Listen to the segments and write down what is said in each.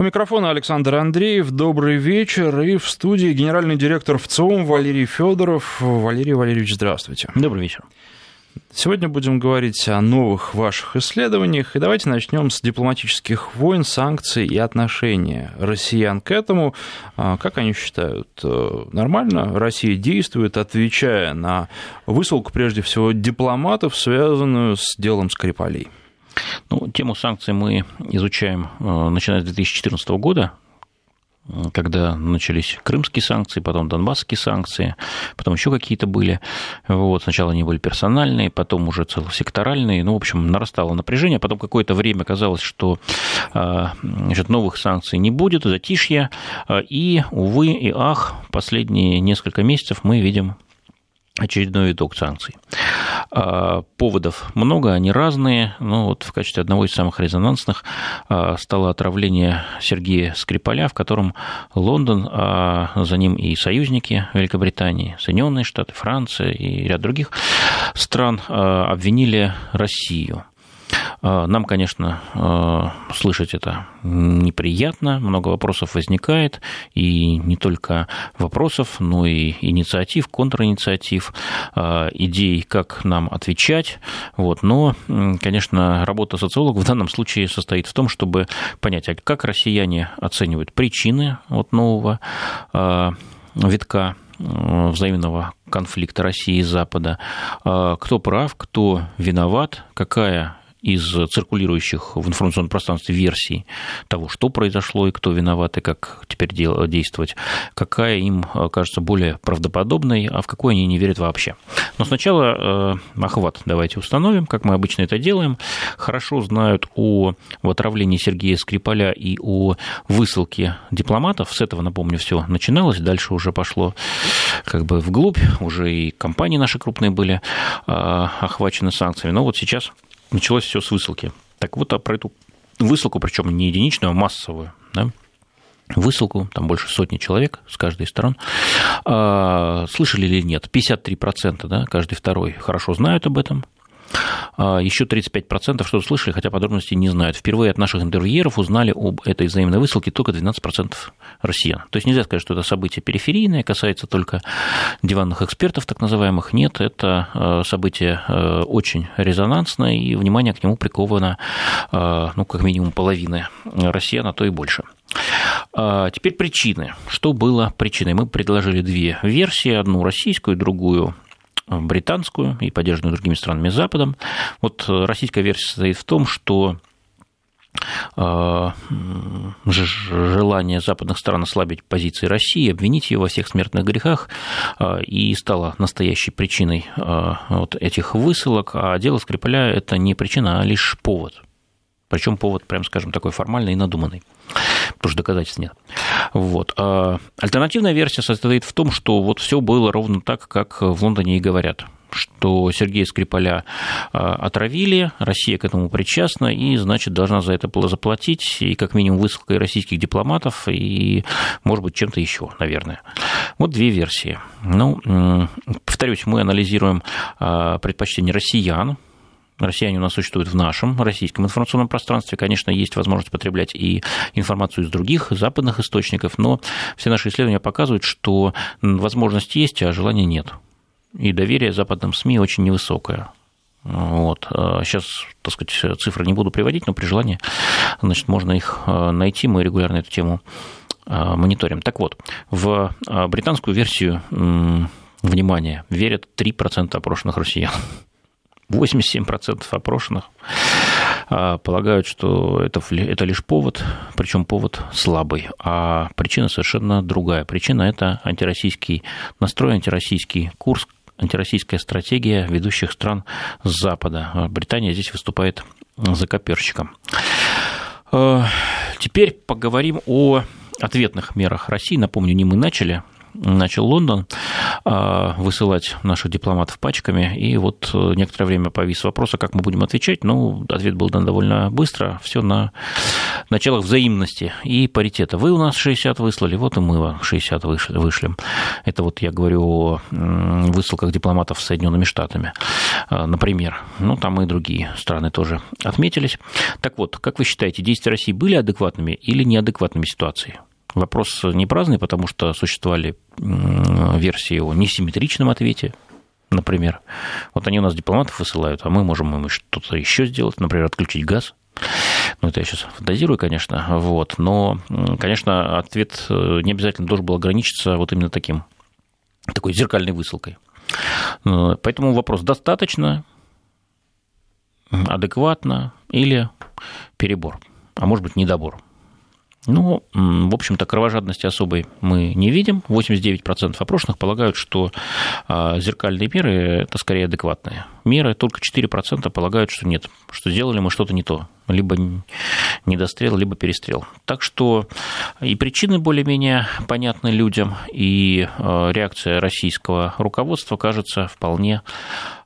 У микрофона Александр Андреев. Добрый вечер. И в студии генеральный директор ВЦИОМ Валерий Федоров. Валерий Валерьевич, здравствуйте. Добрый вечер. Сегодня будем говорить о новых ваших исследованиях. И давайте начнем с дипломатических войн, санкций и отношения россиян к этому. А, как они считают, э, нормально Россия действует, отвечая на высылку, прежде всего, дипломатов, связанную с делом Скрипалей? Ну, тему санкций мы изучаем, э, начиная с 2014 года, когда начались крымские санкции, потом донбасские санкции, потом еще какие-то были. Вот, сначала они были персональные, потом уже целосекторальные. Ну, в общем, нарастало напряжение. Потом какое-то время казалось, что а, значит, новых санкций не будет, затишье. И, увы и ах, последние несколько месяцев мы видим очередной виток санкций. А, поводов много, они разные. Но вот в качестве одного из самых резонансных а, стало отравление Сергея Скрипаля, в котором Лондон, а за ним и союзники Великобритании, Соединенные Штаты, Франция и ряд других стран обвинили Россию а, нам, конечно, а, слышать это неприятно, много вопросов возникает, и не только вопросов, но и инициатив, контринициатив, а, идей, как нам отвечать. Вот. Но, конечно, работа социологов в данном случае состоит в том, чтобы понять, как россияне оценивают причины вот нового витка взаимного конфликта России и Запада, кто прав, кто виноват, какая из циркулирующих в информационном пространстве версий того, что произошло и кто виноват, и как теперь действовать, какая им э, кажется более правдоподобной, а в какой они не верят вообще. Но сначала э, охват давайте установим, как мы обычно это делаем. Хорошо знают о отравлении Сергея Скрипаля и о высылке дипломатов. С этого, напомню, все начиналось. Дальше уже пошло как бы вглубь. Уже и компании наши крупные были э, охвачены санкциями. Но вот сейчас началось все с высылки. Так вот, а про эту высылку, причем не единичную, а массовую, да, высылку, там больше сотни человек с каждой из сторон. А, слышали или нет? 53%, да, каждый второй хорошо знают об этом. А, Еще 35% что-то слышали, хотя подробностей не знают. Впервые от наших интервьюеров узнали об этой взаимной высылке только 12% россиян. То есть нельзя сказать, что это событие периферийное, касается только диванных экспертов, так называемых. Нет, это а, событие а, очень резонансное, и внимание к нему приковано, ну, как минимум половины россиян, а то и больше. Теперь причины. Что было причиной? Мы предложили две версии, одну российскую, другую британскую и поддержанную другими странами Западом. Вот э, российская версия состоит в том, что э, желание западных стран ослабить позиции России, обвинить ее во всех смертных грехах э, и стало настоящей причиной вот этих высылок, а дело Скрипаля – это не причина, а лишь повод – причем повод, прям скажем, такой формальный и надуманный, потому что доказательств нет. Вот. А альтернативная версия состоит в том, что вот все было ровно так, как в Лондоне и говорят что Сергея Скрипаля а, отравили, Россия к этому причастна, и, значит, должна за это было заплатить, и как минимум высылкой российских дипломатов, и, может быть, чем-то еще, наверное. Вот две версии. Ну, повторюсь, мы анализируем а, предпочтения россиян, россияне у нас существуют в нашем российском информационном пространстве. Конечно, есть возможность потреблять и информацию из других западных источников, но все наши исследования показывают, что возможность есть, а желания нет. И доверие западным СМИ очень невысокое. Вот. Сейчас, так сказать, цифры не буду приводить, но при желании значит, можно их э, найти. Мы регулярно эту тему э, мониторим. Так вот, в британскую версию, внимание, верят 3% опрошенных россиян. 87% опрошенных а, полагают, что это, это лишь повод, причем повод слабый, а причина совершенно другая. Причина – это антироссийский настрой, антироссийский курс, антироссийская стратегия ведущих стран Запада. Британия здесь выступает за коперщиком. А, теперь поговорим о ответных мерах России. Напомню, не мы начали, начал Лондон а, высылать наших дипломатов пачками, и вот э, некоторое время повис вопрос, а как мы будем отвечать, ну, ответ был дан довольно быстро, все на началах взаимности и паритета. Вы у нас 60 выслали, вот и мы вам 60 вышлем. Это вот я говорю о высылках дипломатов с Соединенными Штатами, э, например. Ну, там и другие страны тоже отметились. Так вот, как вы считаете, действия России были адекватными или неадекватными ситуацией? Вопрос не праздный, потому что существовали версии о несимметричном ответе, например. Вот они у нас дипломатов высылают, а мы можем им что-то еще сделать, например, отключить газ. Ну, это я сейчас фантазирую, конечно, вот, но, конечно, ответ э, не обязательно должен был ограничиться вот именно таким, такой зеркальной высылкой. Э, поэтому вопрос, достаточно, адекватно или перебор, а может быть, недобор. Ну, в общем-то, кровожадности особой мы не видим. 89% опрошенных полагают, что а, зеркальные меры – это скорее адекватные меры. Только 4% полагают, что нет, что сделали мы что-то не то. Либо недострел, либо перестрел. Так что и причины более-менее понятны людям, и а, реакция российского руководства кажется вполне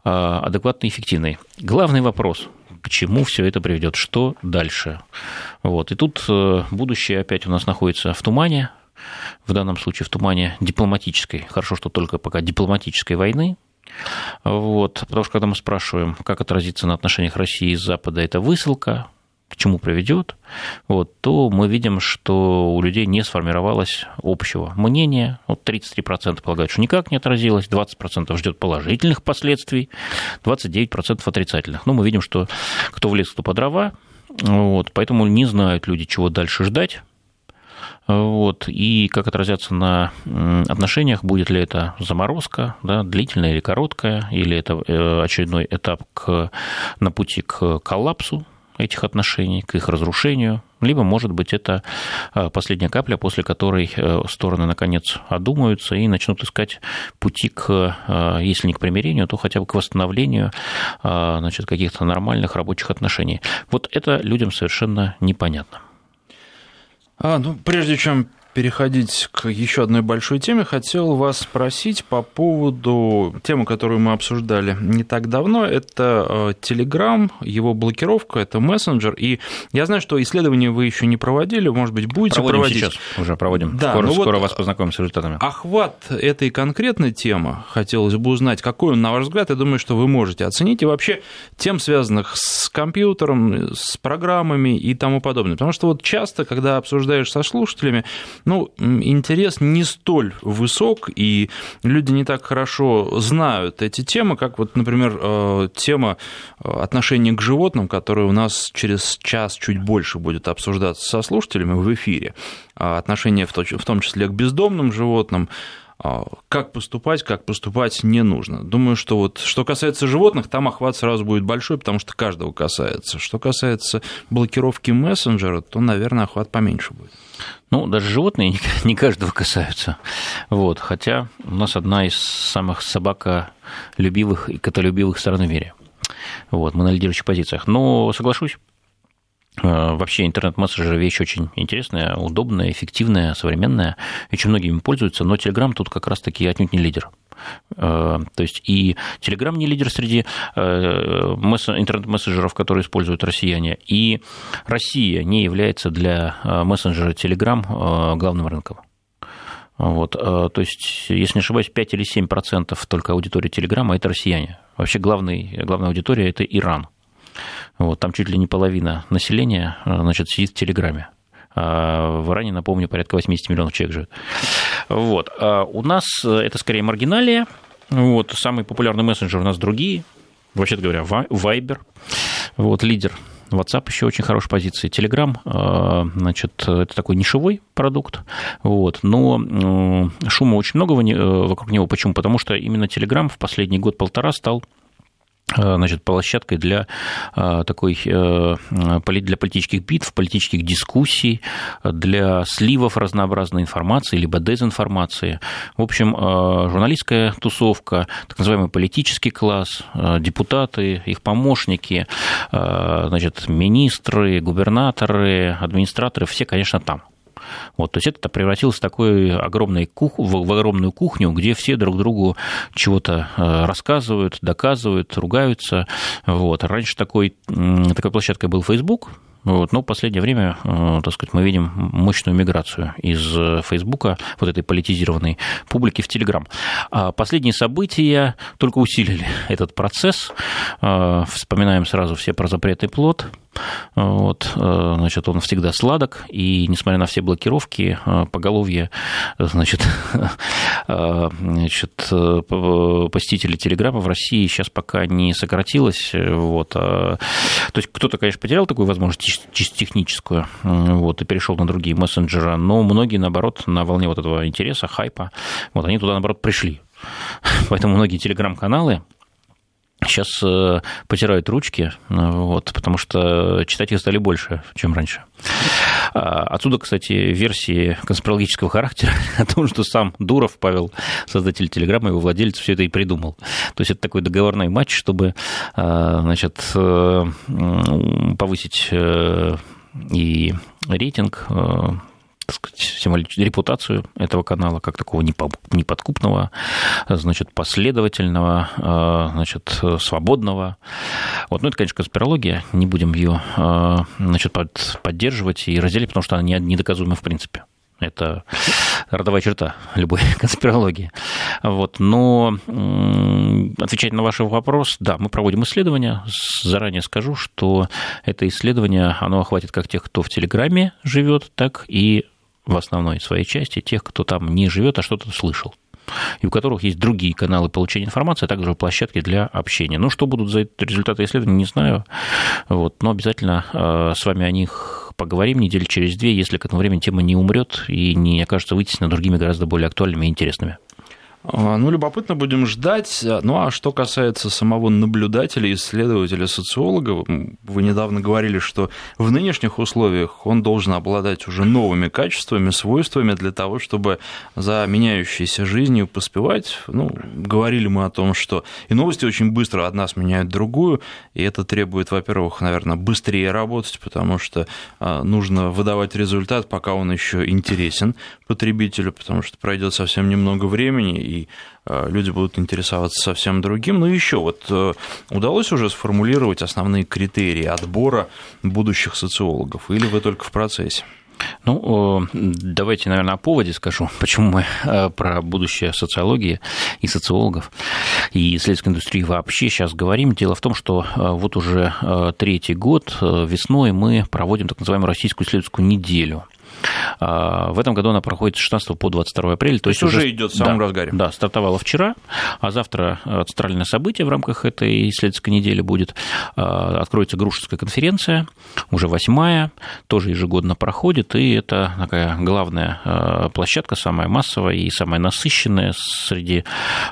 а, адекватной и эффективной. Главный вопрос – к чему все это приведет, что дальше. Вот. И тут э, будущее опять у нас находится в тумане, в данном случае в тумане дипломатической, хорошо, что только пока дипломатической войны, вот, потому что когда мы спрашиваем, как отразится на отношениях России и Запада эта высылка, к чему приведет, вот, то мы видим, что у людей не сформировалось общего мнения. Вот 33% полагают, что никак не отразилось, 20% ждет положительных последствий, 29% отрицательных. Но мы видим, что кто в лес, кто по дрова, вот, поэтому не знают люди, чего дальше ждать. Вот, и как отразятся на отношениях, будет ли это заморозка, да, длительная или короткая, или это э, очередной этап к, на пути к коллапсу этих отношений, к их разрушению, либо, может быть, это а, последняя капля, после которой э, стороны, наконец, одумаются и начнут искать пути к, а, если не к примирению, то хотя бы к восстановлению а, значит, каких-то нормальных рабочих отношений. Вот это людям совершенно непонятно. А, ну, прежде чем переходить к еще одной большой теме, хотел вас спросить по поводу темы, которую мы обсуждали не так давно. Это Telegram, э, его блокировка, это мессенджер. И я знаю, что исследования вы еще не проводили, может быть, будете проводим проводить. сейчас, уже проводим. Да, скоро, ну скоро вот вас познакомим с результатами. Охват этой конкретной темы, хотелось бы узнать, какой он, на ваш взгляд, я думаю, что вы можете оценить, и вообще тем, связанных с компьютером, с программами и тому подобное. Потому что вот часто, когда обсуждаешь со слушателями, ну, интерес не столь высок, и люди не так хорошо знают эти темы, как вот, например, э, тема э, отношения к животным, которая у нас через час чуть больше будет обсуждаться со слушателями в эфире, а отношения в том числе к бездомным животным, как поступать, как поступать не нужно. Думаю, что вот что касается животных, там охват сразу будет большой, потому что каждого касается. Что касается блокировки мессенджера, то, наверное, охват поменьше будет. Ну, даже животные не каждого касаются. Вот. Хотя у нас одна из самых собаколюбивых и котолюбивых стран в мире. Вот, мы на лидирующих позициях. Но соглашусь, вообще интернет-мессенджеры вещь очень интересная, удобная, эффективная, современная. Очень многими пользуются, но Telegram тут как раз-таки отнюдь не лидер. Э, то есть и Telegram не лидер среди э, интернет-мессенджеров, которые используют россияне, и Россия не является для мессенджера Telegram главным рынком. Вот, то есть, если не ошибаюсь, 5 или 7 процентов только аудитории Телеграма – это россияне. Вообще главный, главная аудитория – это Иран. Вот, там чуть ли не половина населения э, значит, сидит в Телеграме. А в Иране, напомню, порядка 80 миллионов человек живет. Вот. А у нас э, это скорее маргиналия. Вот. Самый популярный мессенджер у нас другие. Вообще-то говоря, Viber. Вот, лидер WhatsApp еще очень хорошей позиции. Telegram, э, значит, это такой нишевой продукт, вот, но шума очень много вокруг него. Почему? Потому что именно Telegram в последний год-полтора стал значит, площадкой для э, такой э, для политических битв, политических дискуссий, для сливов разнообразной информации, либо дезинформации. В общем, журналистская тусовка, так называемый политический класс, депутаты, их помощники, значит, министры, губернаторы, администраторы, все, конечно, там. Вот, то есть это превратилось в, такую огромную кух... в огромную кухню, где все друг другу чего-то э, рассказывают, доказывают, ругаются. Вот. Раньше такой, такой площадкой был Facebook, Вот. Но в последнее время, э, так сказать, мы видим мощную миграцию из Фейсбука, вот этой политизированной публики в Телеграм. А последние события только усилили этот процесс. Э, вспоминаем сразу все про запретный плод, вот, э, значит, он всегда сладок, и несмотря на все блокировки, поголовье, значит, значит, посетителей Телеграма в России сейчас пока не сократилось. Вот. То есть кто-то, конечно, потерял такую возможность чисто техническую, вот, и перешел на другие мессенджеры, но многие, наоборот, на волне вот этого интереса, хайпа, вот, они туда, наоборот, пришли. Поэтому многие телеграм-каналы сейчас э, потирают ручки, вот, потому что читать их стали больше, чем раньше. А, отсюда, кстати, версии конспирологического характера о том, что сам Дуров, Павел, создатель Телеграма, его владелец, все это и придумал. То есть это такой договорной матч, чтобы а, значит, э, повысить э, и рейтинг так сказать, репутацию этого канала как такого неподкупного, значит, последовательного, э, значит, свободного. Вот, ну, это, конечно, конспирология, не будем ее, э, значит, поддерживать и разделить, потому что она недоказуема в принципе. Это родовая черта любой конспирологии. Вот. Но отвечать на ваш вопрос, да, мы проводим исследования. Заранее скажу, что это исследование, оно охватит как тех, кто в Телеграме живет, так и в основной своей части тех, кто там не живет, а что-то слышал и у которых есть другие каналы получения информации, а также площадки для общения. Ну, что будут за результаты исследований, не знаю, вот, но обязательно э, с вами о них поговорим недели через две, если к этому времени тема не умрет и не окажется вытеснена другими гораздо более актуальными и интересными. А, ну, любопытно будем ждать. Ну, а что касается самого наблюдателя, исследователя, социолога, вы недавно говорили, что в нынешних условиях он должен обладать уже новыми качествами, свойствами для того, чтобы за меняющейся жизнью поспевать. Ну, говорили мы о том, что и новости очень быстро одна сменяют другую, и это требует, во-первых, наверное, быстрее работать, потому что а, нужно выдавать результат, пока он еще интересен потребителю, потому что пройдет совсем немного времени, и э, люди будут интересоваться совсем другим. Ну и еще вот э, удалось уже сформулировать основные критерии отбора будущих социологов, или вы только в процессе? Ну, давайте, наверное, о поводе скажу, почему мы э, про будущее социологии и социологов и исследовательской индустрии вообще сейчас говорим. Дело в том, что вот уже третий год весной мы проводим так называемую российскую исследовательскую неделю. А, в этом году она проходит с 16 по 22 апреля. То, то есть уже, уже идет в самом да, разгаре. Да, стартовала вчера, а завтра центральное событие в рамках этой исследовательской недели будет. А, откроется Грушинская конференция, уже восьмая, тоже ежегодно проходит, и это такая главная а, площадка, самая массовая и самая насыщенная среди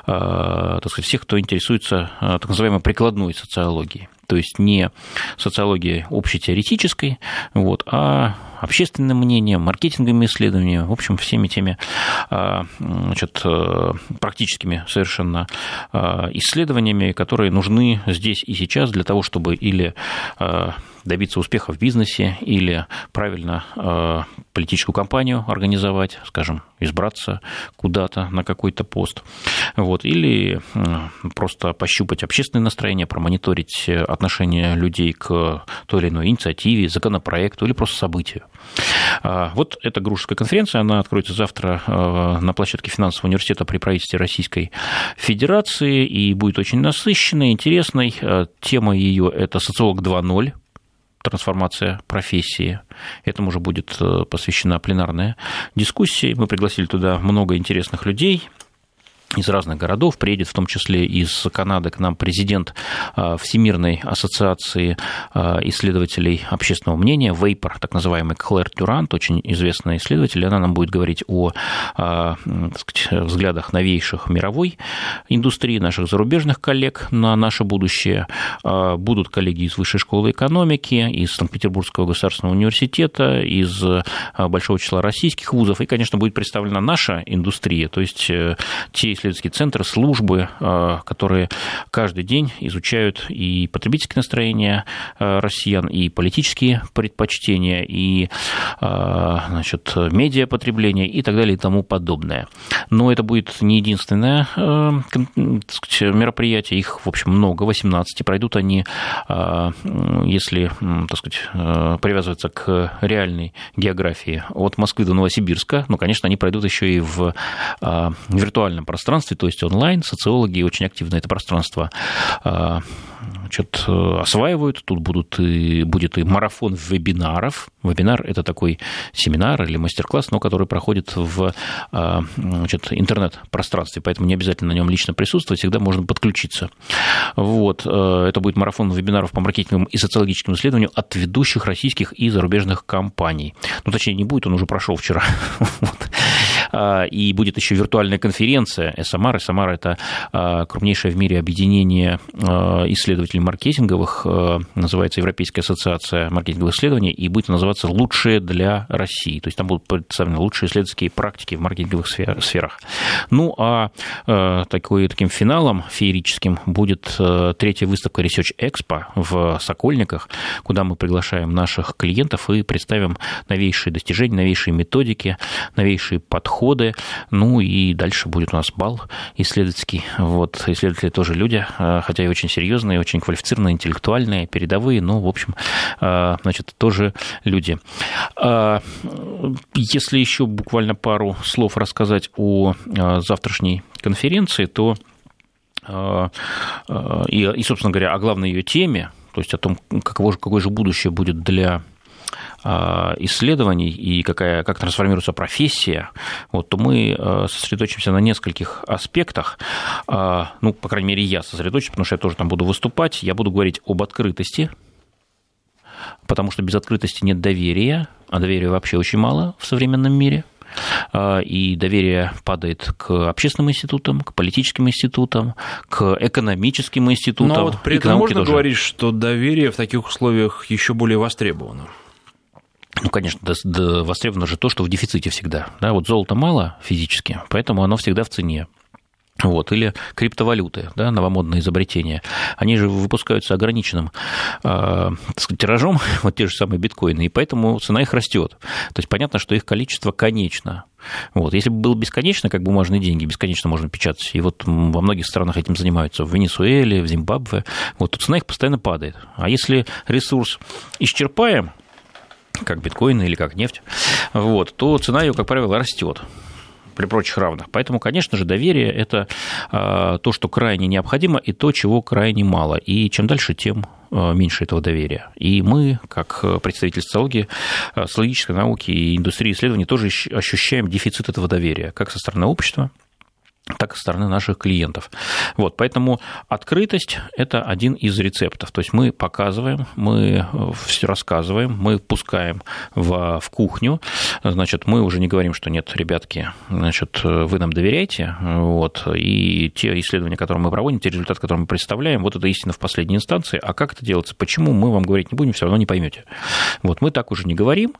так сказать, всех, кто интересуется так называемой прикладной социологией то есть не социологией общетеоретической, вот, а общественным мнением, маркетинговыми исследованиями, в общем, всеми теми а, значит, э, практическими совершенно а, исследованиями, которые нужны здесь и сейчас для того, чтобы или а, добиться успеха в бизнесе или правильно э, политическую кампанию организовать, скажем, избраться куда-то на какой-то пост, вот, или э, просто пощупать общественное настроение, промониторить отношение людей к той или иной инициативе, законопроекту или просто событию. А, вот эта Грушевская конференция, она откроется завтра э, на площадке финансового университета при правительстве Российской Федерации и будет очень насыщенной, интересной. Тема ее – это социолог 2.0, трансформация профессии. Этому уже будет э, посвящена пленарная дискуссия. Мы пригласили туда много интересных людей, из разных городов, приедет в том числе из Канады к нам президент а, Всемирной ассоциации а, исследователей общественного мнения, Вейпер, так называемый Клэр Дюрант, очень известная исследователь, она нам будет говорить о а, сказать, взглядах новейших мировой индустрии, наших зарубежных коллег на наше будущее. Будут коллеги из Высшей школы экономики, из Санкт-Петербургского государственного университета, из большого числа российских вузов, и, конечно, будет представлена наша индустрия, то есть э, те исследовательские центры, службы, которые каждый день изучают и потребительские настроения россиян, и политические предпочтения, и значит, медиапотребление и так далее и тому подобное. Но это будет не единственное мероприятие, их, в общем, много, 18, пройдут они, если, так сказать, привязываться к реальной географии от Москвы до Новосибирска, ну, конечно, они пройдут еще и в виртуальном пространстве, то есть онлайн. Социологи очень активно это пространство значит, осваивают. Тут будут и, будет и марафон вебинаров. Вебинар – это такой семинар или мастер-класс, но который проходит в значит, интернет-пространстве, поэтому не обязательно на нем лично присутствовать, всегда можно подключиться. Вот. Это будет марафон вебинаров по маркетинговым и социологическим исследованию от ведущих российских и зарубежных компаний. Ну, точнее, не будет, он уже прошел вчера. А, и будет еще виртуальная конференция СМАР. СМАР – это а, крупнейшее в мире объединение а, исследователей маркетинговых, называется Европейская ассоциация маркетинговых исследований, и будет называться «Лучшие для России». То есть там будут представлены лучшие исследовательские практики в маркетинговых сферах. Ну, а такой, таким финалом феерическим будет третья выставка Research Expo в Сокольниках, куда мы приглашаем наших клиентов и представим новейшие достижения, новейшие методики, новейшие подходы подходы. Ну и дальше будет у нас бал исследовательский. Вот, исследователи тоже люди, а, хотя и очень серьезные, очень квалифицированные, интеллектуальные, передовые, но, в общем, а, значит, тоже люди. А, если еще буквально пару слов рассказать о завтрашней конференции, то и, собственно говоря, о главной ее теме, то есть о том, каково же, какое же будущее будет для исследований и какая, как трансформируется профессия, вот, то мы а, сосредоточимся на нескольких аспектах. А, ну, по крайней мере, я сосредоточусь, потому что я тоже там буду выступать. Я буду говорить об открытости, потому что без открытости нет доверия, а доверия вообще очень мало в современном мире – и доверие падает к общественным институтам, к политическим институтам, к экономическим институтам. Но вот при этом можно тоже. говорить, что доверие в таких условиях еще более востребовано. Ну, конечно, да, да, востребовано же то, что в дефиците всегда. Да, вот золота мало физически, поэтому оно всегда в цене. Вот, или криптовалюты, да, новомодные изобретения. Они же выпускаются ограниченным э, сказать, тиражом, вот те же самые биткоины, и поэтому цена их растет. То есть понятно, что их количество конечно. Вот. Если бы было бесконечно, как бумажные деньги, бесконечно можно печатать, и вот во многих странах этим занимаются, в Венесуэле, в Зимбабве, вот, то цена их постоянно падает. А если ресурс исчерпаем, как биткоины или как нефть, вот, то цена ее, как правило, растет при прочих равных. Поэтому, конечно же, доверие – это а, то, что крайне необходимо, и то, чего крайне мало. И чем дальше, тем а, меньше этого доверия. И мы, как представители социологии, а, социологической науки и индустрии исследований, тоже ощущаем дефицит этого доверия, как со стороны общества, так и со стороны наших клиентов. Вот, поэтому открытость – это один из рецептов. То есть мы показываем, мы э, все рассказываем, мы пускаем в, в кухню. Значит, мы уже не говорим, что нет, ребятки, значит, вы нам доверяете. Вот, и те исследования, которые мы проводим, те результаты, которые мы представляем, вот это истина в последней инстанции. А как это делается? Почему мы вам говорить не будем, все равно не поймете. Вот мы так уже не говорим.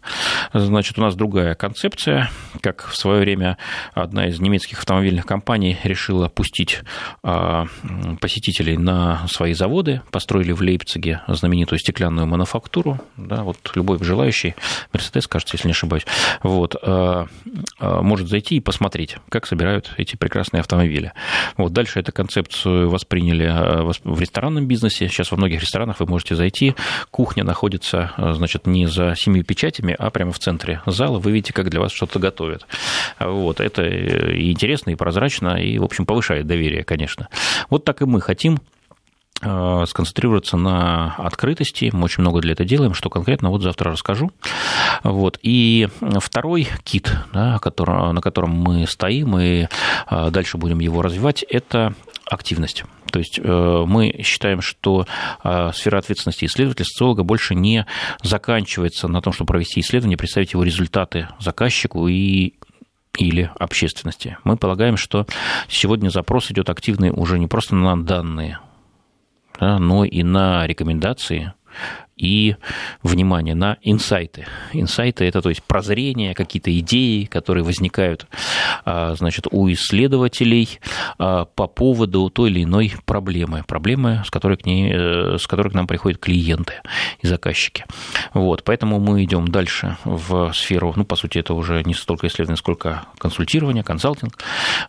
Значит, у нас другая концепция, как в свое время одна из немецких автомобильных компаний компания решила пустить а, посетителей на свои заводы, построили в Лейпциге знаменитую стеклянную мануфактуру, да, вот любой желающий, Мерседес, кажется, если не ошибаюсь, вот, а, а, может зайти и посмотреть, как собирают эти прекрасные автомобили. Вот дальше эту концепцию восприняли в ресторанном бизнесе. Сейчас во многих ресторанах вы можете зайти, кухня находится, значит, не за семью печатями, а прямо в центре зала. Вы видите, как для вас что-то готовят. Вот, это и интересно, и прозрачно, логично и, в общем, повышает доверие, конечно. Вот так и мы хотим э, сконцентрироваться на открытости. Мы очень много для этого делаем, что конкретно вот завтра расскажу. Вот. И второй кит, да, который, на котором мы стоим и э, дальше будем его развивать, это активность. То есть э, мы считаем, что сфера ответственности исследователя, социолога больше не заканчивается на том, чтобы провести исследование, представить его результаты заказчику и или общественности. Мы полагаем, что сегодня запрос идет активный уже не просто на данные, да, но и на рекомендации, и внимание на инсайты. Инсайты – это то есть прозрение, какие-то идеи, которые возникают а, значит, у исследователей а, по поводу той или иной проблемы, проблемы, с которой к, ней, э, с которой к нам приходят клиенты и заказчики. Вот, поэтому мы идем дальше в сферу, ну, по сути, это уже не столько исследование, сколько консультирование, консалтинг.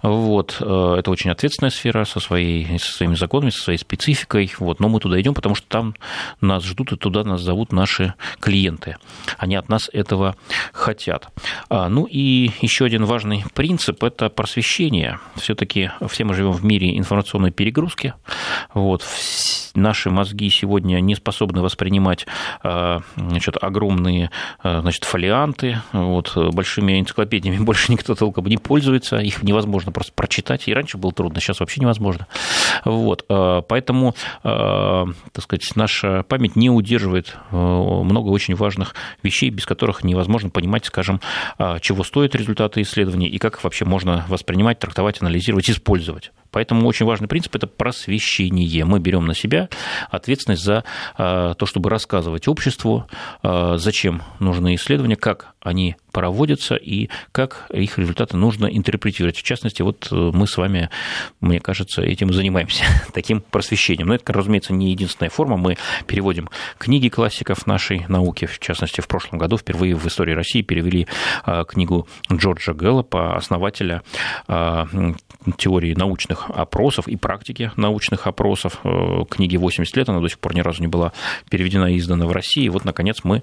Вот, э, это очень ответственная сфера со, своей, со своими законами, со своей спецификой, вот, но мы туда идем, потому что там нас ждут и туда нас зовут наши клиенты. Они от нас этого хотят. А, ну и еще один важный принцип – это просвещение. Все-таки все мы живем в мире информационной перегрузки. Вот, наши мозги сегодня не способны воспринимать а, значит, огромные а, значит, фолианты, вот, большими энциклопедиями больше никто толком не пользуется, их невозможно просто прочитать, и раньше было трудно, сейчас вообще невозможно. Вот, а, поэтому, так сказать, наша память не удерживает много очень важных вещей, без которых невозможно понимать, скажем, чего стоят результаты исследований и как их вообще можно воспринимать, трактовать, анализировать, использовать. Поэтому очень важный принцип – это просвещение. Мы берем на себя ответственность за а, то, чтобы рассказывать обществу, а, зачем нужны исследования, как они проводятся и как их результаты нужно интерпретировать. В частности, вот э, мы с вами, мне кажется, этим занимаемся, таким просвещением. Но это, разумеется, не единственная форма. Мы переводим книги классиков нашей науки. В частности, в прошлом году впервые в истории России перевели а, книгу Джорджа Гэллопа, основателя теории научных опросов и практики научных опросов. Э, книги 80 лет, она до сих пор ни разу не была переведена и издана в России. И вот, наконец, мы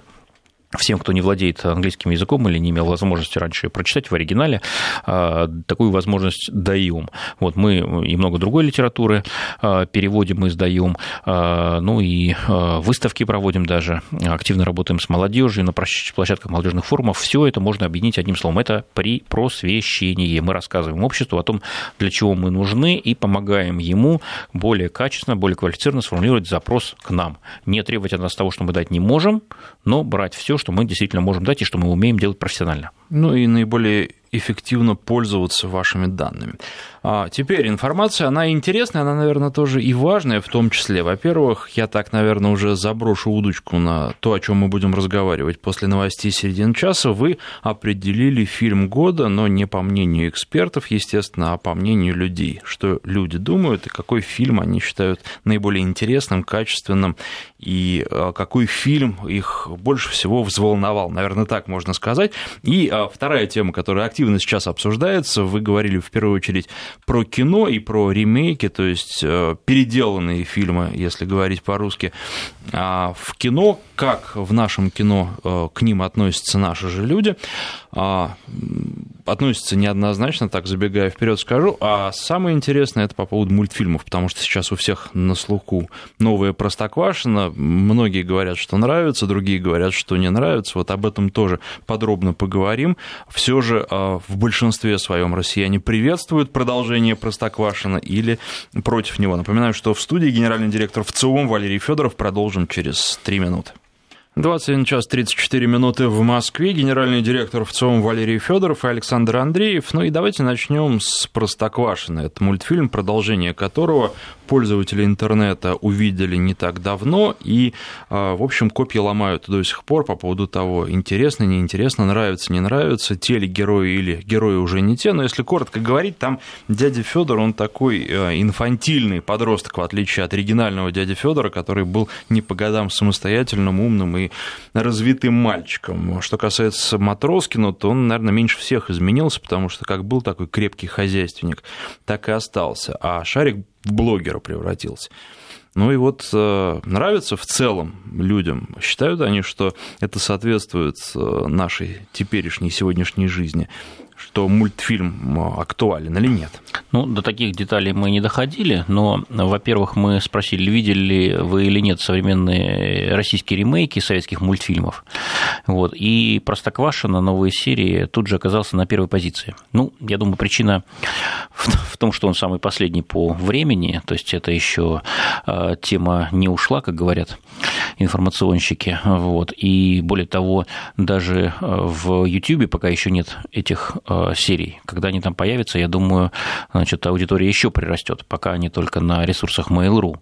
всем, кто не владеет английским языком или не имел возможности раньше прочитать в оригинале, а, такую возможность даем. Вот мы и много другой литературы а, переводим и сдаем, а, ну и выставки проводим даже, активно работаем с молодежью на площадках молодежных форумов. Все это можно объединить одним словом. Это при просвещении. Мы рассказываем обществу о том, для чего мы нужны, и помогаем ему более качественно, более квалифицированно сформулировать запрос к нам. Не требовать от нас того, что мы дать не можем, но брать все, что мы действительно можем дать и что мы умеем делать профессионально. Ну и наиболее эффективно пользоваться вашими данными. А теперь информация, она интересная, она, наверное, тоже и важная в том числе. Во-первых, я так, наверное, уже заброшу удочку на то, о чем мы будем разговаривать после новостей середины часа. Вы определили фильм года, но не по мнению экспертов, естественно, а по мнению людей. Что люди думают и какой фильм они считают наиболее интересным, качественным, и а, какой фильм их больше всего взволновал, наверное, так можно сказать. И а, вторая тема, которая активно активно сейчас обсуждается. Вы говорили в первую очередь про кино и про ремейки, то есть э, переделанные фильмы, если говорить по-русски. А в кино, как в нашем кино э, к ним относятся наши же люди, а, относятся неоднозначно, так забегая вперед скажу. А самое интересное это по поводу мультфильмов, потому что сейчас у всех на слуху новое Простоквашино. Многие говорят, что нравится, другие говорят, что не нравится. Вот об этом тоже подробно поговорим. Все же а, в большинстве своем россияне приветствуют продолжение Простоквашина или против него. Напоминаю, что в студии генеральный директор ВЦИОМ Валерий Федоров. Продолжим через три минуты. 21 час 34 минуты в Москве. Генеральный директор ВЦИОМ Валерий Федоров и Александр Андреев. Ну и давайте начнем с Простоквашино. Это мультфильм, продолжение которого пользователи интернета увидели не так давно, и, а, в общем, копии ломают до сих пор по поводу того, интересно, неинтересно, нравится, не нравится, те ли герои или герои уже не те, но если коротко говорить, там дядя Федор, он такой а, инфантильный подросток, в отличие от оригинального дяди Федора, который был не по годам самостоятельным, умным и развитым мальчиком. Что касается Матроскина, то он, наверное, меньше всех изменился, потому что как был такой крепкий хозяйственник, так и остался. А Шарик в блогера превратился. Ну и вот э, нравится в целом людям, считают они, что это соответствует э, нашей теперешней сегодняшней жизни что мультфильм э, актуален или нет? Ну, до таких деталей мы не доходили, но, во-первых, мы спросили, видели ли вы или нет современные российские ремейки советских мультфильмов. Вот, и Простоквашино, новые серии, тут же оказался на первой позиции. Ну, я думаю, причина в том, что он самый последний по времени, то есть это еще э, тема не ушла, как говорят информационщики. Вот, и более того, даже э, в YouTube пока еще нет этих Э, серий. Когда они там появятся, я думаю, значит, аудитория еще прирастет, пока они только на ресурсах Mail.ru.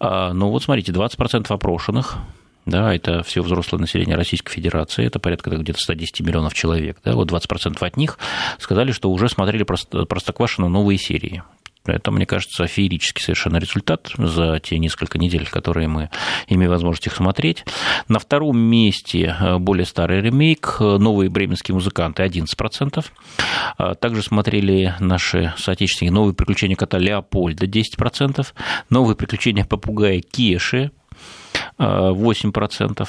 А, Но ну вот смотрите, 20% опрошенных да, это все взрослое население Российской Федерации, это порядка где-то 110 миллионов человек, да, вот 20% от них сказали, что уже смотрели Простоквашино новые серии. Это, мне кажется, феерический совершенно результат за те несколько недель, которые мы имеем возможность их смотреть. На втором месте э, более старый ремейк «Новые бременские музыканты» 11%. А также смотрели наши соотечественники «Новые приключения кота Леопольда» 10%. «Новые приключения попугая Кеши» 8%.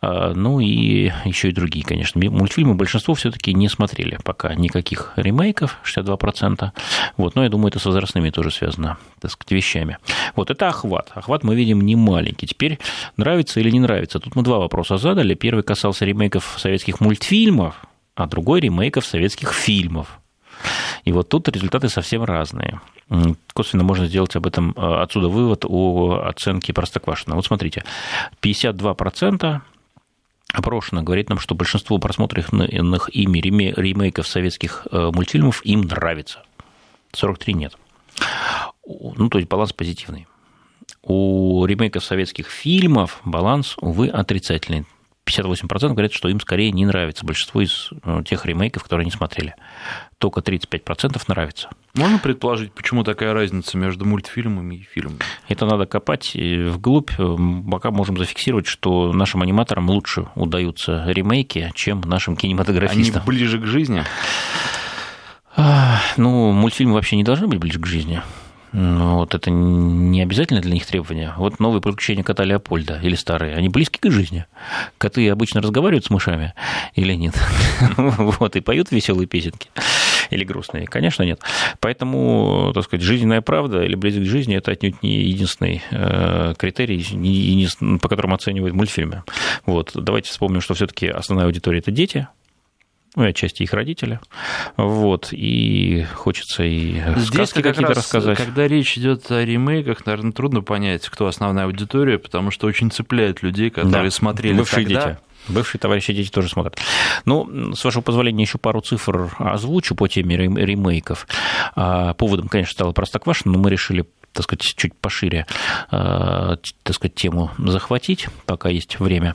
А, ну и еще и другие, конечно. Мультфильмы большинство все-таки не смотрели пока никаких ремейков, 62%. Вот, но я думаю, это с возрастными тоже связано, так сказать, вещами. Вот это охват. Охват мы видим не маленький. Теперь нравится или не нравится? Тут мы два вопроса задали. Первый касался ремейков советских мультфильмов, а другой ремейков советских фильмов. И вот тут результаты совсем разные косвенно можно сделать об этом э, отсюда вывод о оценке Простоквашино. Вот смотрите, 52% опрошено говорит нам, что большинство просмотренных ими ремейков советских э, мультфильмов им нравится. 43 нет. Ну, то есть баланс позитивный. У ремейков советских фильмов баланс, увы, отрицательный. 58% говорят, что им скорее не нравится большинство из э, тех ремейков, которые они смотрели. Только 35% нравится. Можно предположить, почему такая разница между мультфильмами и фильмами? Это надо копать вглубь. Пока можем зафиксировать, что нашим аниматорам лучше удаются ремейки, чем нашим кинематографистам. Они ближе к жизни? Ну, мультфильмы вообще не должны быть ближе к жизни. Ну, вот это не обязательно для них требования. Вот новые приключения кота Леопольда или старые, они близки к жизни. Коты обычно разговаривают с мышами или нет? Вот, и поют веселые песенки. Или грустные? Конечно, нет. Поэтому, так сказать, жизненная правда или близость к жизни – это отнюдь не единственный э, критерий, по которому оценивают мультфильмы. Вот. Давайте вспомним, что все таки основная аудитория – это дети, ну, и отчасти их родители. Вот, и хочется и Здесь сказки какие-то рассказать. Когда речь идет о ремейках, наверное, трудно понять, кто основная аудитория, потому что очень цепляет людей, которые да. смотрели Бывшие тогда. дети. Бывшие товарищи дети тоже смотрят. Ну, с вашего позволения, еще пару цифр озвучу по теме ремейков. А, поводом, конечно, стало Простоквашино, но мы решили так сказать, чуть пошире, а, так сказать, тему захватить, пока есть время.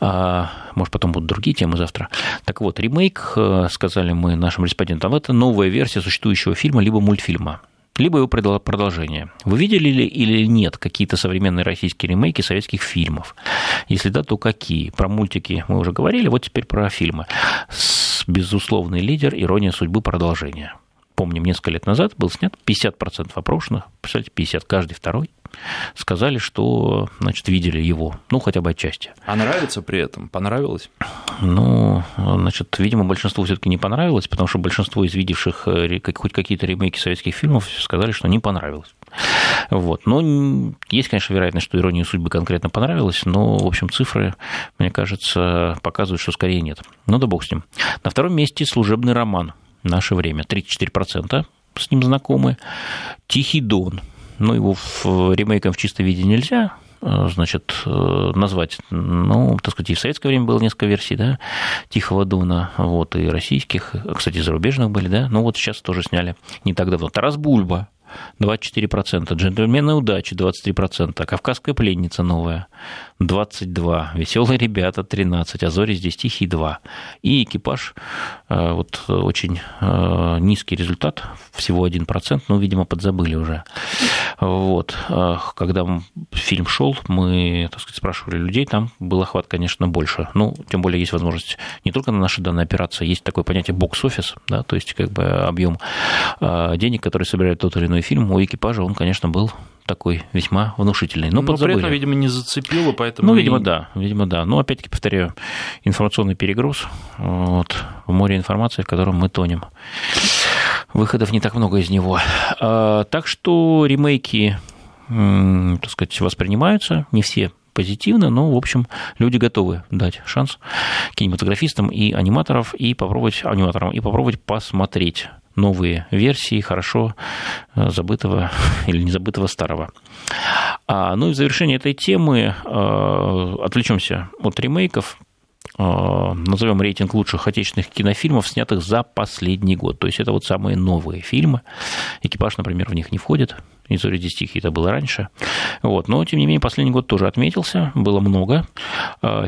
А, может, потом будут другие темы завтра. Так вот, ремейк, э, сказали мы нашим респондентам, это новая версия существующего фильма либо мультфильма либо его продолжение. Вы видели ли или нет какие-то современные российские ремейки советских фильмов? Если да, то какие? Про мультики мы уже говорили, вот теперь про фильмы. Безусловный лидер «Ирония судьбы. Продолжение» помним, несколько лет назад был снят 50% опрошенных, представляете, 50, каждый второй, сказали, что, значит, видели его, ну, хотя бы отчасти. А нравится при этом? Понравилось? Ну, значит, видимо, большинству все таки не понравилось, потому что большинство из видевших э, хоть какие-то ремейки советских фильмов сказали, что не понравилось. Вот. Но есть, конечно, вероятность, что иронию судьбы конкретно понравилось, но, в общем, цифры, мне кажется, показывают, что скорее нет. Ну да бог с ним. На втором месте служебный роман наше время, 34% с ним знакомы. Тихий Дон, ну, его в ремейком в чистом виде нельзя, э, значит, э, назвать, ну, так сказать, и в советское время было несколько версий, да, Тихого Дона, вот, и российских, кстати, зарубежных были, да, ну, вот сейчас тоже сняли не так давно. Тарас Бульба, 24%, джентльмены удачи 23%, кавказская пленница новая 22, веселые ребята 13, а зори здесь тихие 2. И экипаж, э, вот очень э, низкий результат, всего 1%, ну, видимо, подзабыли уже. Вот. Э, когда фильм шел, мы, так сказать, спрашивали людей, там был охват, конечно, больше. Ну, тем более есть возможность не только на наши данные операции, есть такое понятие бокс-офис, да, то есть как бы объем денег, который собирает тот или иной фильм, у экипажа он, конечно, был такой весьма внушительный. Но, но при этом, видимо, не зацепило, поэтому... Ну, видимо, и... да, видимо, да. Но, опять-таки, повторяю, информационный перегруз, вот, в море информации, в котором мы тонем. Выходов не так много из него. А, так что ремейки, так сказать, воспринимаются, не все позитивно, но, в общем, люди готовы дать шанс кинематографистам и аниматоров и попробовать, аниматорам, и попробовать посмотреть новые версии хорошо э, забытого или не забытого старого. А, ну и в завершение этой темы э, отвлечемся от ремейков. Назовем рейтинг лучших отечественных кинофильмов, снятых за последний год. То есть это вот самые новые фильмы. «Экипаж», например, в них не входит. «И зори стихи» это было раньше. Вот. Но, тем не менее, последний год тоже отметился. Было много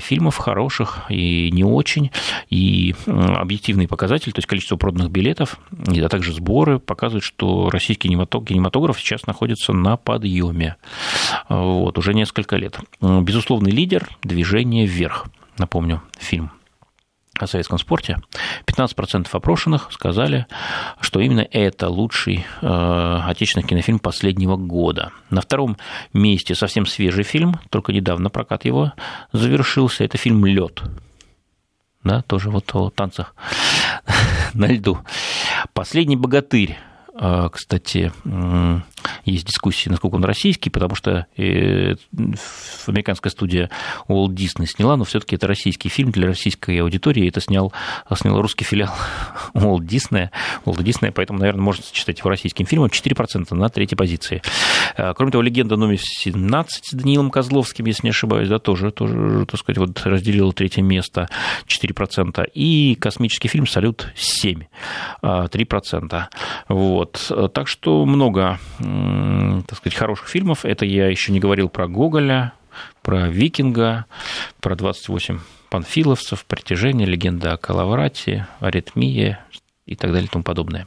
фильмов хороших и не очень. И объективный показатель, то есть количество проданных билетов, а также сборы показывают, что российский кинематограф сейчас находится на подъеме. Вот, уже несколько лет. Безусловный лидер – «Движение вверх» напомню, фильм о советском спорте, 15% опрошенных сказали, что именно это лучший э, отечественный кинофильм последнего года. На втором месте совсем свежий фильм, только недавно прокат его завершился, это фильм «Лед». Да, тоже вот о танцах на льду. «Последний богатырь», э, кстати, есть дискуссии, насколько он российский, потому что э, американская студия Walt Disney сняла, но все-таки это российский фильм для российской аудитории. Это снял, снял русский филиал Walt Disney, Walt Disney, поэтому, наверное, можно сочетать его российским фильмом. 4% на третьей позиции. Э, кроме того, легенда номер 17 с Даниилом Козловским, если не ошибаюсь, да, тоже, тоже так сказать, вот разделила третье место 4%. И космический фильм «Салют-7» 3%. Вот. Так что много так сказать, хороших фильмов. Это я еще не говорил про Гоголя, про Викинга, про 28 панфиловцев, притяжение, легенда о Калаврате, аритмия и так далее и тому подобное.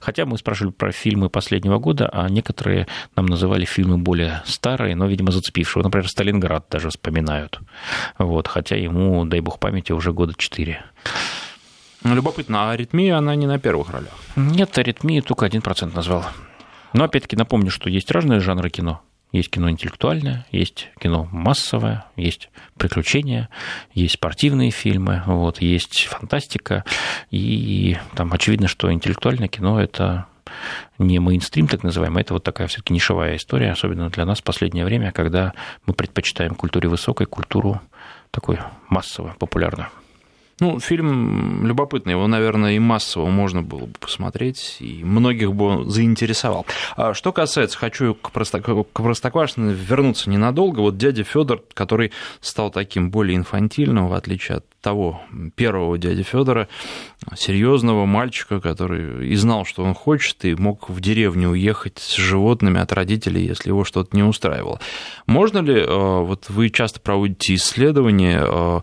Хотя мы спрашивали про фильмы последнего года, а некоторые нам называли фильмы более старые, но, видимо, зацепившие. Например, «Сталинград» даже вспоминают. Вот, хотя ему, дай бог памяти, уже года четыре. Любопытно, а аритмия, она не на первых ролях? Нет, аритмию только один процент назвал. Но опять-таки напомню, что есть разные жанры кино. Есть кино интеллектуальное, есть кино массовое, есть приключения, есть спортивные фильмы, вот, есть фантастика. И там очевидно, что интеллектуальное кино – это не мейнстрим, так называемый, это вот такая все-таки нишевая история, особенно для нас в последнее время, когда мы предпочитаем культуре высокой, культуру такой массовую, популярную. Ну, фильм любопытный, его, наверное, и массово можно было бы посмотреть, и многих бы он заинтересовал. А что касается, хочу к, Просток... к Простоквашино вернуться ненадолго. Вот дядя Федор, который стал таким более инфантильным, в отличие от того первого дяди Федора, серьезного мальчика, который и знал, что он хочет, и мог в деревню уехать с животными от родителей, если его что-то не устраивало. Можно ли, э, вот вы часто проводите исследования, э,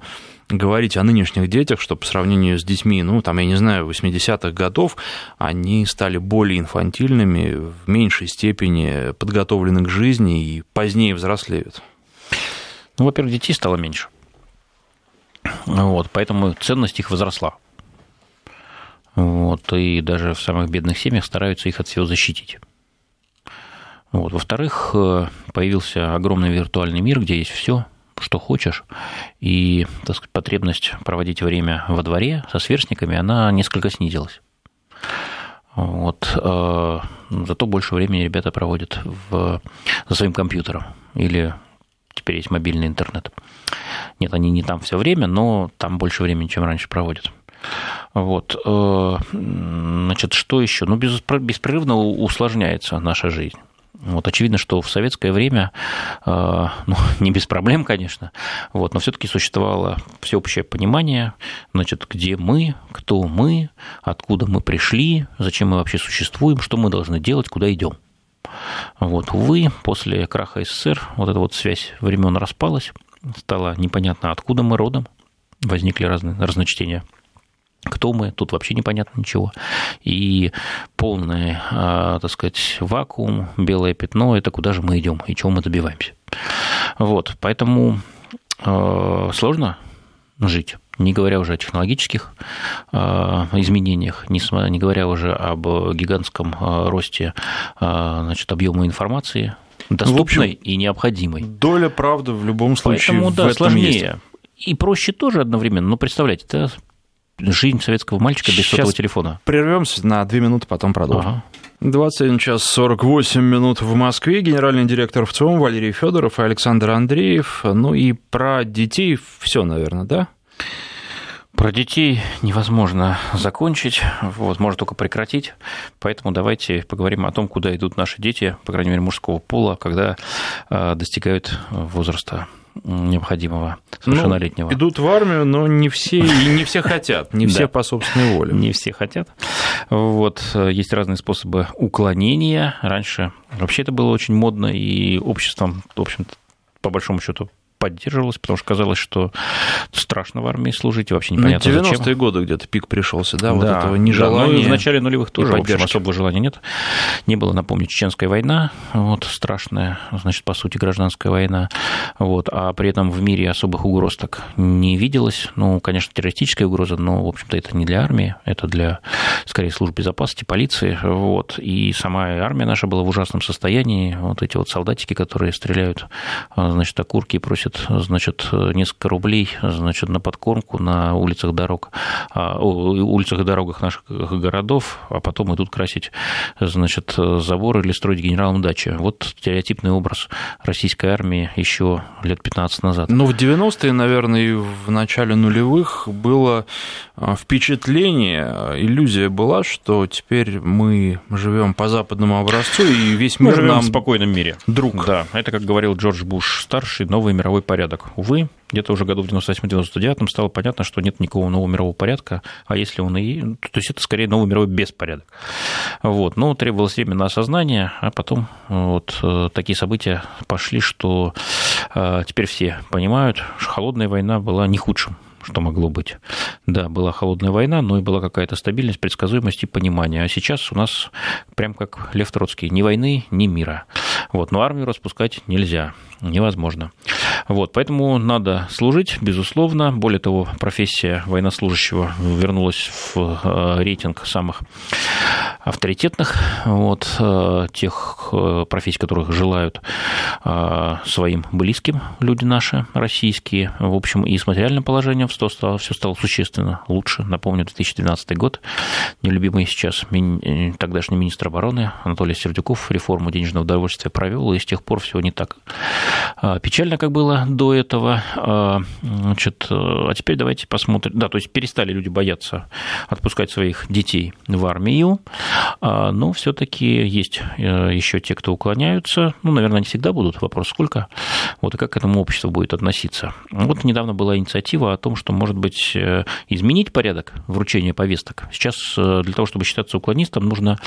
говорить о нынешних детях, что по сравнению с детьми, ну, там, я не знаю, 80-х годов, они стали более инфантильными, в меньшей степени подготовлены к жизни и позднее взрослеют? Ну, во-первых, детей стало меньше. Вот, поэтому ценность их возросла. Вот, и даже в самых бедных семьях стараются их от всего защитить. Вот. Во-вторых, э, появился огромный виртуальный мир, где есть все, что хочешь, и так сказать, потребность проводить время во дворе со сверстниками, она несколько снизилась. Вот. Э, зато больше времени ребята проводят в, за своим компьютером или теперь есть мобильный интернет. Нет, они не там все время, но там больше времени, чем раньше проводят. Вот. Э, значит, что еще? Ну, беспрерывно усложняется наша жизнь. Вот очевидно, что в советское время, э, ну, не без проблем, конечно, вот, но все-таки существовало всеобщее понимание, значит, где мы, кто мы, откуда мы пришли, зачем мы вообще существуем, что мы должны делать, куда идем. Вот, увы, после краха СССР вот эта вот связь времен распалась, стало непонятно, откуда мы родом, возникли разные разночтения кто мы, тут вообще непонятно ничего. И полный, а, так сказать, вакуум, белое пятно, это куда же мы идем и чего мы добиваемся. Вот, поэтому а, сложно жить, не говоря уже о технологических а, изменениях, не говоря уже об гигантском росте значит, объема информации, доступной ну, общем, и необходимой. Доля правды в любом случае Поэтому, в да, этом сложнее. есть. И проще тоже одновременно. Но представляете, это жизнь советского мальчика без Сейчас сотового телефона. Прервемся на две минуты, потом продолжим. Ага. 21 час 48 минут в Москве. Генеральный директор ВЦИОМ Валерий Федоров и Александр Андреев. Ну и про детей все, наверное, да? Про детей невозможно закончить, вот, можно только прекратить. Поэтому давайте поговорим о том, куда идут наши дети, по крайней мере, мужского пола, когда э, достигают возраста необходимого совершеннолетнего. Ну, идут в армию, но не все, и не все хотят, не все по собственной воле. Не все хотят. Вот, есть разные способы уклонения. Раньше вообще это было очень модно, и обществом, в общем-то, по большому счету поддерживалось, потому что казалось, что страшно в армии служить, и вообще непонятно ну, 90-е годы где-то пик пришелся, да, да вот этого нежелания. Да, ну, в начале нулевых тоже, в общем, особого желания нет. Не было, напомню, Чеченская война, вот, страшная, значит, по сути, гражданская война, вот, а при этом в мире особых угроз так не виделось. Ну, конечно, террористическая угроза, но, в общем-то, это не для армии, это для, скорее, служб безопасности, полиции, вот, и сама армия наша была в ужасном состоянии, вот эти вот солдатики, которые стреляют, значит, окурки и просят платят, значит, несколько рублей, значит, на подкормку на улицах дорог, а, улицах и дорогах наших городов, а потом идут красить, значит, забор или строить генералам дачи. Вот стереотипный образ российской армии еще лет 15 назад. Ну, в 90-е, наверное, и в начале нулевых было а, впечатление, иллюзия была, что теперь мы живем по западному образцу, и весь мир мы нам в спокойном мире. Друг. Да, это, как говорил Джордж Буш старший, новый мировой порядок. Увы, где-то уже году в 98-99 стало понятно, что нет никакого нового мирового порядка, а если он и... То есть это скорее новый мировой беспорядок. Вот. Но требовалось время на осознание, а потом вот э, такие события пошли, что э, теперь все понимают, что холодная война была не худшим что могло быть. Да, была холодная война, но и была какая-то стабильность, предсказуемость и понимание. А сейчас у нас прям как Лев Троцкий, ни войны, ни мира. Вот, но армию распускать нельзя, невозможно. Вот, поэтому надо служить, безусловно. Более того, профессия военнослужащего вернулась в э, рейтинг самых авторитетных, вот, э, тех э, профессий, которых желают своим близким люди наши, российские. В общем, и с материальным положением все стало, все стало существенно лучше. Напомню, 2012 год, нелюбимый сейчас тогдашний министр обороны Анатолий Сердюков реформу денежного удовольствия провел, и с тех пор все не так печально, как было до этого. Значит, а теперь давайте посмотрим. Да, то есть перестали люди бояться отпускать своих детей в армию, но все-таки есть э, еще те, кто уклоняются. Ну, наверное, они всегда будут. Вопрос, сколько? Вот и как к этому общество будет относиться. Вот недавно была инициатива о том, что, может быть, э, изменить порядок вручения повесток. Сейчас э, для того, чтобы считаться уклонистом, нужно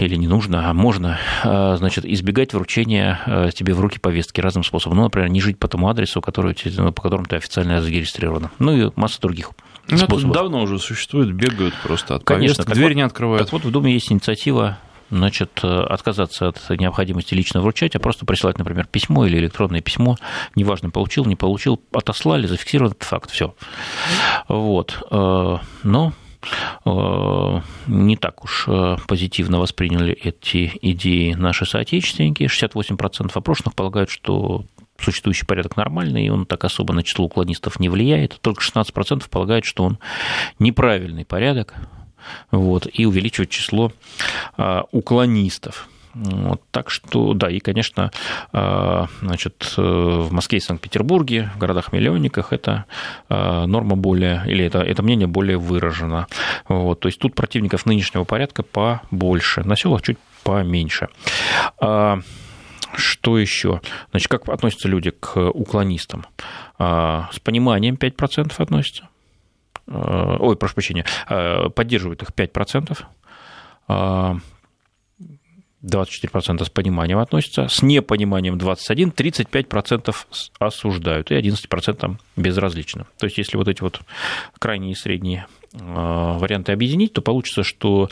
или не нужно, а можно, значит, избегать вручения тебе в руки повестки разным способом. Ну, например, не жить по тому адресу, который, по которому ты официально зарегистрирован. Ну и масса других ну, способов. Это давно уже существует, бегают просто от Конечно, повесток, дверь вот, не открывают. Так вот, в Думе есть инициатива значит, отказаться от необходимости лично вручать, а просто присылать, например, письмо или электронное письмо, неважно, получил, не получил, отослали, зафиксирован этот факт, все. Вот. Но Э, не так уж э, позитивно восприняли эти идеи наши соотечественники. 68% опрошенных полагают, что существующий порядок нормальный, и он так особо на число уклонистов не влияет. Только 16% полагают, что он неправильный порядок, вот, и увеличивает число э, уклонистов. Вот, так что, да, и, конечно, а, значит, э, в Москве и Санкт-Петербурге, в городах-миллионниках это а, норма более, или это, это мнение более выражено. Вот, то есть тут противников нынешнего порядка побольше, на селах чуть поменьше. А, что еще? Значит, как относятся люди к уклонистам? С пониманием 5% относятся. Ой, прошу прощения, поддерживают их 5%. 24% с пониманием относятся, с непониманием 21%, 35% осуждают и 11% безразлично. То есть, если вот эти вот крайние и средние варианты объединить, то получится, что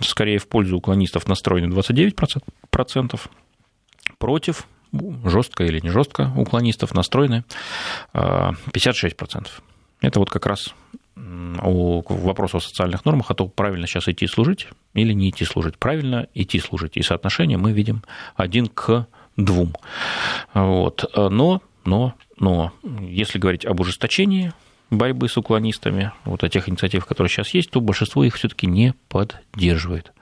скорее в пользу уклонистов настроены 29%, против жестко или не жестко уклонистов настроены 56%. Э, Это вот как раз о вопросу о социальных нормах, о том, правильно сейчас идти служить или не идти служить. Правильно идти служить. И соотношение мы видим один к двум. Вот. Но, но, но, если говорить об ужесточении борьбы с уклонистами, вот о тех инициативах, которые сейчас есть, то большинство их все-таки не поддерживает.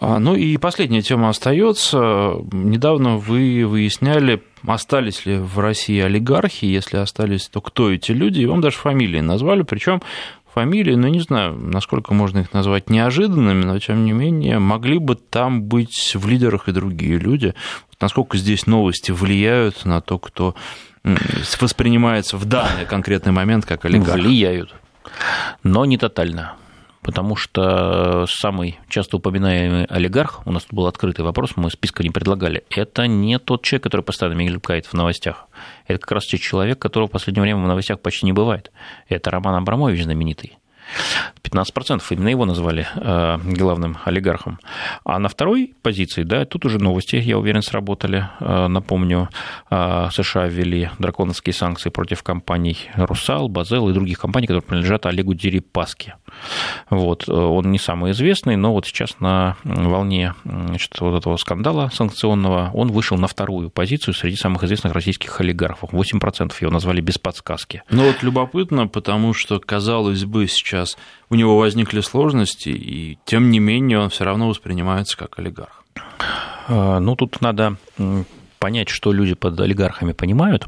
А, ну и последняя тема остается. Недавно вы выясняли остались ли в России олигархи, если остались, то кто эти люди, и вам даже фамилии назвали, причем фамилии, ну, не знаю, насколько можно их назвать неожиданными, но, тем не менее, могли бы там быть в лидерах и другие люди. Насколько здесь новости влияют на то, кто воспринимается в данный конкретный момент как олигарх? Влияют, но не тотально потому что самый часто упоминаемый олигарх, у нас тут был открытый вопрос, мы списка не предлагали, это не тот человек, который постоянно мелькает в новостях. Это как раз тот человек, которого в последнее время в новостях почти не бывает. Это Роман Абрамович знаменитый. 15% именно его назвали э, главным олигархом. А на второй позиции, да, тут уже новости, я уверен, сработали. Э, напомню, э, США ввели драконовские санкции против компаний «Русал», «Базел» и других компаний, которые принадлежат Олегу Дерипаске. Вот. Он не самый известный, но вот сейчас на волне значит, вот этого скандала санкционного он вышел на вторую позицию среди самых известных российских олигархов. 8% его назвали без подсказки. Ну вот любопытно, потому что, казалось бы, сейчас у него возникли сложности, и тем не менее он все равно воспринимается как олигарх. А, ну, тут надо понять, что люди под олигархами понимают.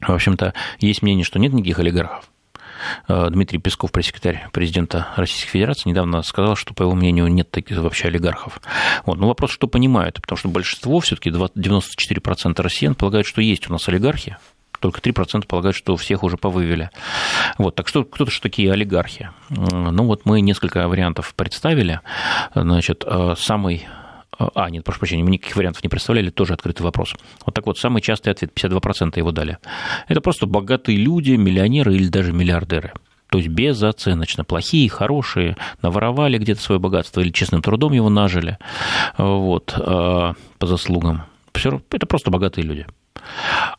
В общем-то, есть мнение, что нет никаких олигархов. А, Дмитрий Песков, пресс-секретарь президента Российской Федерации, недавно сказал, что, по его мнению, нет таких вообще олигархов. Вот. Но вопрос, что понимают, потому что большинство, все-таки 94% россиян полагают, что есть у нас олигархи, только 3% полагают, что всех уже повывели. Вот, так что кто-то что такие олигархи? Ну вот мы несколько вариантов представили. Значит, э, самый а, нет, прошу прощения, мы никаких вариантов не представляли, тоже открытый вопрос. Вот так вот, самый частый ответ, 52% его дали. Это просто богатые люди, миллионеры или даже миллиардеры. То есть безоценочно. Плохие, хорошие, наворовали где-то свое богатство или честным трудом его нажили вот, э, по заслугам. Это просто богатые люди.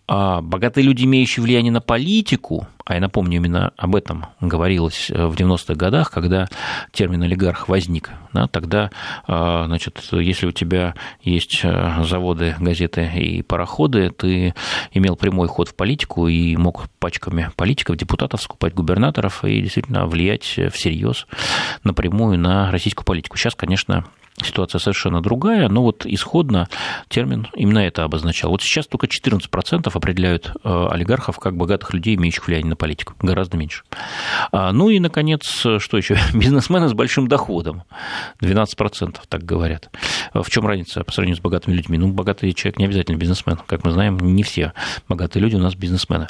А богатые люди, имеющие влияние на политику, а я напомню, именно об этом говорилось э, в 90-х годах, когда термин олигарх возник. Да, тогда, а, значит, если у тебя есть э, заводы, газеты и пароходы, ты имел прямой ход в политику и мог пачками политиков, депутатов скупать губернаторов и действительно влиять всерьез напрямую на российскую политику. Сейчас, конечно, ситуация совершенно другая, но вот исходно термин именно это обозначал. Вот сейчас только 14% определяют э, олигархов как богатых людей, имеющих влияние на политику, гораздо меньше. А, ну и, наконец, что еще? Бизнесмены с большим доходом, 12% так говорят. В чем разница по сравнению с богатыми людьми? Ну, богатый человек не обязательно бизнесмен, как мы знаем, не все богатые люди у нас бизнесмены.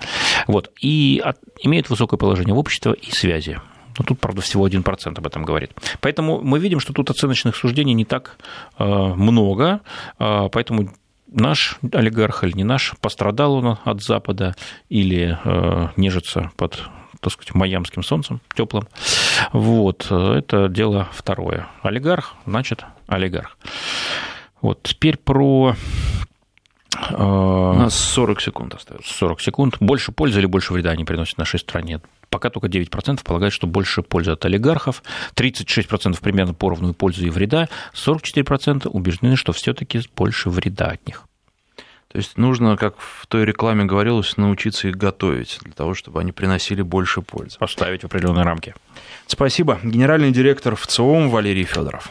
Вот. И имеют высокое положение в обществе и связи. Но тут, правда, всего 1% об этом говорит. Поэтому мы видим, что тут оценочных суждений не так э, много, э, поэтому наш олигарх или не наш, пострадал он от Запада или э, нежится под так сказать, майамским солнцем теплым. Вот, это дело второе. Олигарх, значит, олигарх. Вот, теперь про у нас 40 секунд остается. 40 секунд. Больше пользы или больше вреда они приносят нашей стране? Пока только 9% полагают, что больше пользы от олигархов, 36% примерно поровну пользы и вреда, 44% убеждены, что все таки больше вреда от них. То есть нужно, как в той рекламе говорилось, научиться их готовить для того, чтобы они приносили больше пользы. Поставить в определенные рамки. Спасибо. Генеральный директор ВЦИОМ Валерий Федоров.